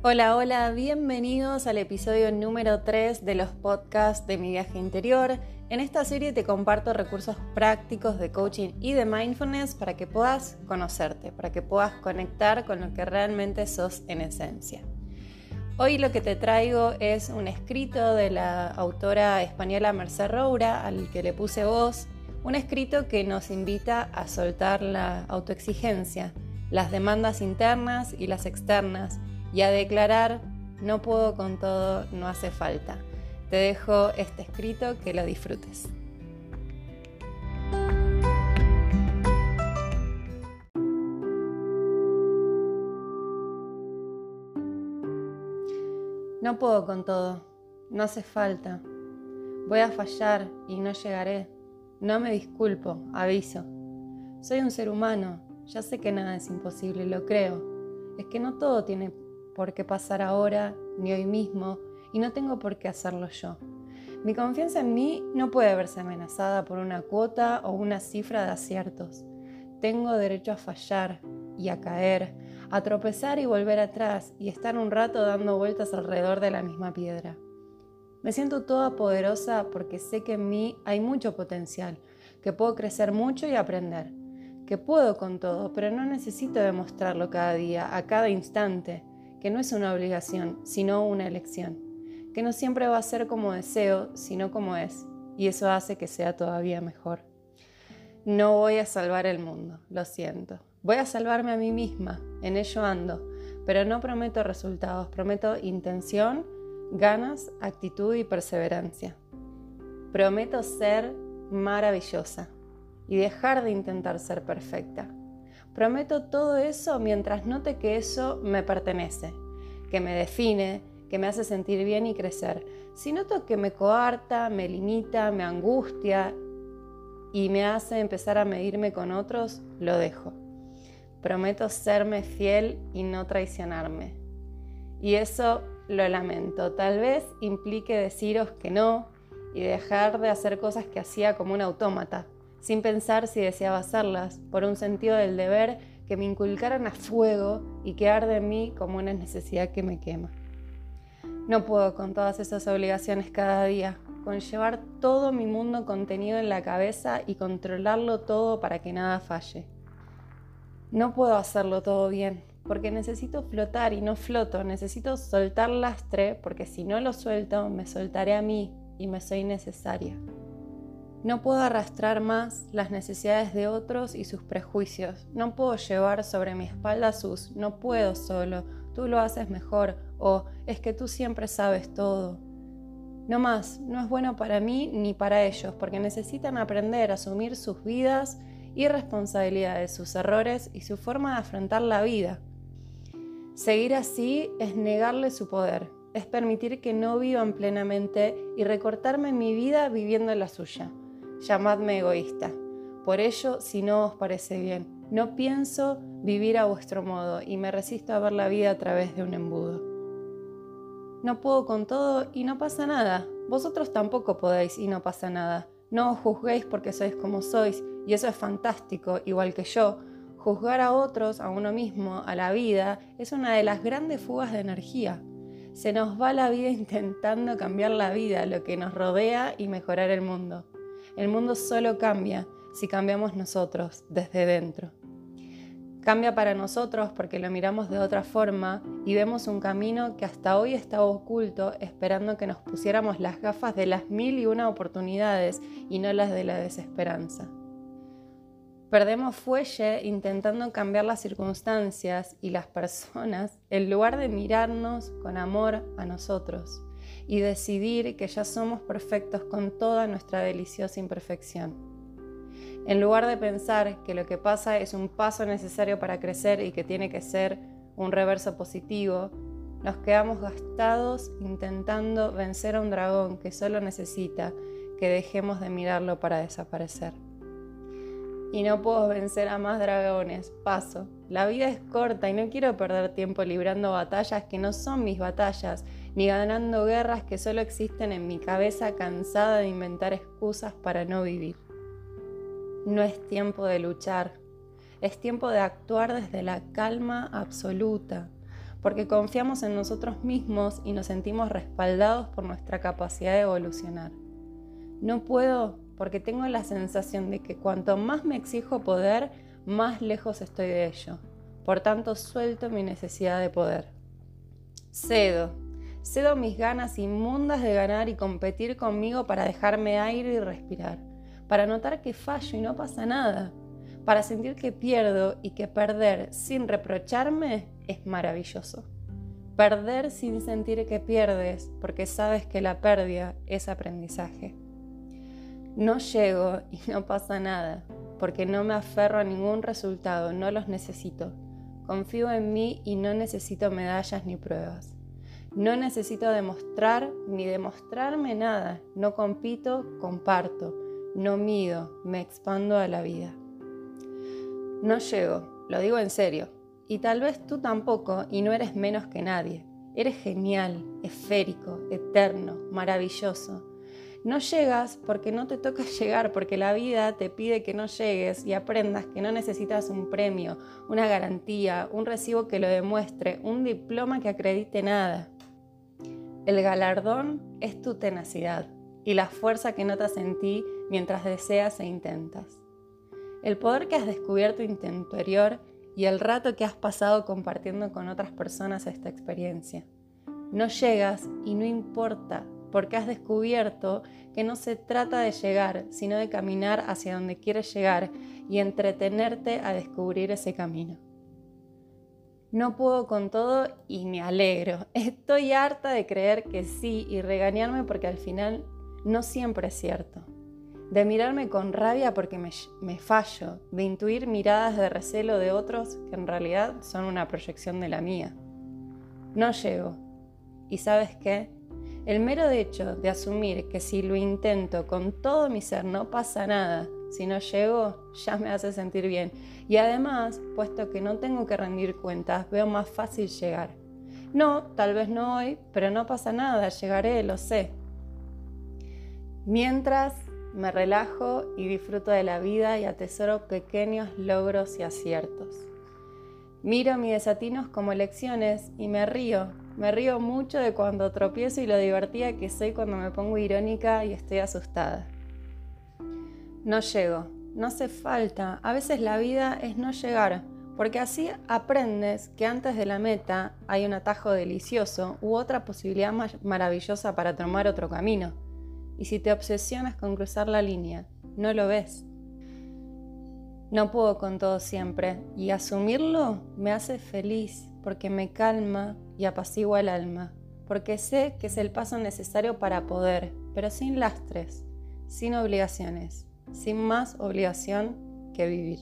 Hola, hola, bienvenidos al episodio número 3 de los podcasts de mi viaje interior. En esta serie te comparto recursos prácticos de coaching y de mindfulness para que puedas conocerte, para que puedas conectar con lo que realmente sos en esencia. Hoy lo que te traigo es un escrito de la autora española Merced Roura, al que le puse voz, un escrito que nos invita a soltar la autoexigencia, las demandas internas y las externas, y a declarar, no puedo con todo, no hace falta. Te dejo este escrito, que lo disfrutes. No puedo con todo, no hace falta. Voy a fallar y no llegaré. No me disculpo, aviso. Soy un ser humano, ya sé que nada es imposible, lo creo. Es que no todo tiene por qué pasar ahora ni hoy mismo y no tengo por qué hacerlo yo. Mi confianza en mí no puede verse amenazada por una cuota o una cifra de aciertos. Tengo derecho a fallar y a caer, a tropezar y volver atrás y estar un rato dando vueltas alrededor de la misma piedra. Me siento toda poderosa porque sé que en mí hay mucho potencial, que puedo crecer mucho y aprender, que puedo con todo, pero no necesito demostrarlo cada día, a cada instante que no es una obligación, sino una elección, que no siempre va a ser como deseo, sino como es, y eso hace que sea todavía mejor. No voy a salvar el mundo, lo siento. Voy a salvarme a mí misma, en ello ando, pero no prometo resultados, prometo intención, ganas, actitud y perseverancia. Prometo ser maravillosa y dejar de intentar ser perfecta. Prometo todo eso mientras note que eso me pertenece, que me define, que me hace sentir bien y crecer. Si noto que me coarta, me limita, me angustia y me hace empezar a medirme con otros, lo dejo. Prometo serme fiel y no traicionarme. Y eso lo lamento. Tal vez implique deciros que no y dejar de hacer cosas que hacía como un autómata sin pensar si deseaba hacerlas, por un sentido del deber que me inculcaran a fuego y que arde en mí como una necesidad que me quema. No puedo con todas esas obligaciones cada día, con llevar todo mi mundo contenido en la cabeza y controlarlo todo para que nada falle. No puedo hacerlo todo bien, porque necesito flotar y no floto, necesito soltar lastre, porque si no lo suelto, me soltaré a mí y me soy necesaria. No puedo arrastrar más las necesidades de otros y sus prejuicios. No puedo llevar sobre mi espalda sus no puedo solo, tú lo haces mejor o es que tú siempre sabes todo. No más, no es bueno para mí ni para ellos porque necesitan aprender a asumir sus vidas y responsabilidades, sus errores y su forma de afrontar la vida. Seguir así es negarle su poder, es permitir que no vivan plenamente y recortarme mi vida viviendo la suya llamadme egoísta. Por ello, si no os parece bien, no pienso vivir a vuestro modo y me resisto a ver la vida a través de un embudo. No puedo con todo y no pasa nada. Vosotros tampoco podéis y no pasa nada. No os juzguéis porque sois como sois y eso es fantástico, igual que yo. Juzgar a otros, a uno mismo, a la vida, es una de las grandes fugas de energía. Se nos va la vida intentando cambiar la vida, lo que nos rodea y mejorar el mundo. El mundo solo cambia si cambiamos nosotros desde dentro. Cambia para nosotros porque lo miramos de otra forma y vemos un camino que hasta hoy estaba oculto esperando que nos pusiéramos las gafas de las mil y una oportunidades y no las de la desesperanza. Perdemos fuelle intentando cambiar las circunstancias y las personas en lugar de mirarnos con amor a nosotros y decidir que ya somos perfectos con toda nuestra deliciosa imperfección. En lugar de pensar que lo que pasa es un paso necesario para crecer y que tiene que ser un reverso positivo, nos quedamos gastados intentando vencer a un dragón que solo necesita que dejemos de mirarlo para desaparecer. Y no puedo vencer a más dragones, paso. La vida es corta y no quiero perder tiempo librando batallas que no son mis batallas ni ganando guerras que solo existen en mi cabeza cansada de inventar excusas para no vivir. No es tiempo de luchar, es tiempo de actuar desde la calma absoluta, porque confiamos en nosotros mismos y nos sentimos respaldados por nuestra capacidad de evolucionar. No puedo porque tengo la sensación de que cuanto más me exijo poder, más lejos estoy de ello. Por tanto, suelto mi necesidad de poder. Cedo. Cedo mis ganas inmundas de ganar y competir conmigo para dejarme aire y respirar, para notar que fallo y no pasa nada, para sentir que pierdo y que perder sin reprocharme es maravilloso. Perder sin sentir que pierdes porque sabes que la pérdida es aprendizaje. No llego y no pasa nada porque no me aferro a ningún resultado, no los necesito. Confío en mí y no necesito medallas ni pruebas. No necesito demostrar ni demostrarme nada. No compito, comparto. No mido, me expando a la vida. No llego, lo digo en serio. Y tal vez tú tampoco y no eres menos que nadie. Eres genial, esférico, eterno, maravilloso. No llegas porque no te toca llegar, porque la vida te pide que no llegues y aprendas que no necesitas un premio, una garantía, un recibo que lo demuestre, un diploma que acredite nada. El galardón es tu tenacidad y la fuerza que notas en ti mientras deseas e intentas el poder que has descubierto en tu interior y el rato que has pasado compartiendo con otras personas esta experiencia. No llegas y no importa, porque has descubierto que no se trata de llegar, sino de caminar hacia donde quieres llegar y entretenerte a descubrir ese camino. No puedo con todo y me alegro. Estoy harta de creer que sí y regañarme porque al final no siempre es cierto de mirarme con rabia porque me, fallo, de intuir miradas de recelo de otros que en realidad son una proyección de la mía. No llego. ¿Y sabes qué? El mero hecho de asumir que si lo intento con todo mi ser no pasa nada, si no llego, ya me hace sentir bien. Y además, puesto que no tengo que rendir cuentas, veo más fácil llegar. No, tal vez no hoy, pero no pasa nada, llegaré, lo sé. Mientras me relajo y disfruto de la vida y atesoro pequeños logros y aciertos. Miro mis desatinos como lecciones y me río. Me río mucho de cuando tropiezo y lo divertida que soy cuando me pongo irónica y estoy asustada. No llego, no hace falta. A veces la vida es no llegar, porque así aprendes que antes de la meta hay un atajo delicioso u otra posibilidad maravillosa para tomar otro camino. Y si te obsesionas con cruzar la línea, no lo ves. No puedo con todo siempre y asumirlo me hace feliz porque me calma y apacigua el alma, porque sé que es el paso necesario para poder, pero sin lastres, sin obligaciones, sin más obligación que vivir.